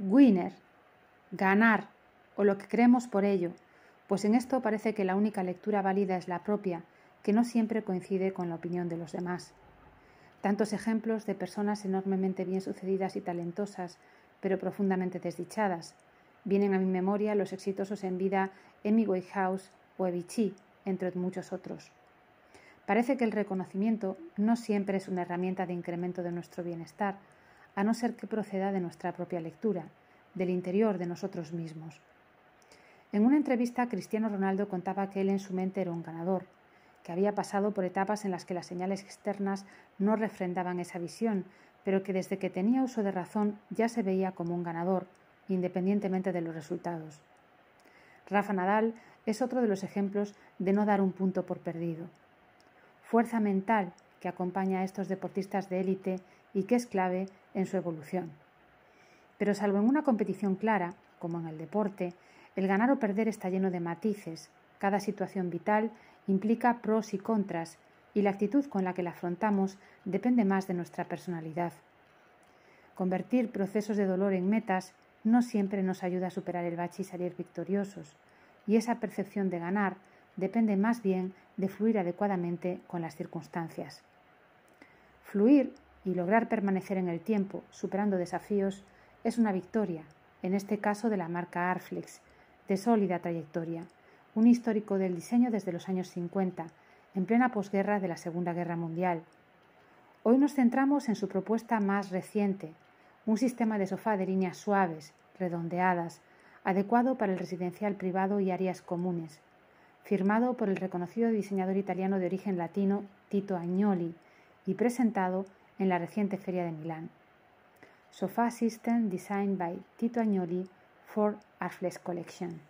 winner, ganar o lo que creemos por ello, pues en esto parece que la única lectura válida es la propia, que no siempre coincide con la opinión de los demás. Tantos ejemplos de personas enormemente bien sucedidas y talentosas, pero profundamente desdichadas. Vienen a mi memoria los exitosos en vida Amy Whitehouse o Evichi, entre muchos otros. Parece que el reconocimiento no siempre es una herramienta de incremento de nuestro bienestar, a no ser que proceda de nuestra propia lectura, del interior de nosotros mismos. En una entrevista, Cristiano Ronaldo contaba que él en su mente era un ganador, que había pasado por etapas en las que las señales externas no refrendaban esa visión, pero que desde que tenía uso de razón ya se veía como un ganador, independientemente de los resultados. Rafa Nadal es otro de los ejemplos de no dar un punto por perdido. Fuerza mental que acompaña a estos deportistas de élite y que es clave en su evolución. Pero salvo en una competición clara, como en el deporte, el ganar o perder está lleno de matices. Cada situación vital implica pros y contras, y la actitud con la que la afrontamos depende más de nuestra personalidad. Convertir procesos de dolor en metas no siempre nos ayuda a superar el bache y salir victoriosos, y esa percepción de ganar depende más bien de fluir adecuadamente con las circunstancias. Fluir y lograr permanecer en el tiempo, superando desafíos, es una victoria, en este caso de la marca Arflex, de sólida trayectoria, un histórico del diseño desde los años 50, en plena posguerra de la Segunda Guerra Mundial. Hoy nos centramos en su propuesta más reciente, un sistema de sofá de líneas suaves, redondeadas, adecuado para el residencial privado y áreas comunes, firmado por el reconocido diseñador italiano de origen latino Tito Agnoli y presentado en la reciente Feria de Milán. Sofa System Designed by Tito Agnoli for Arflex Collection.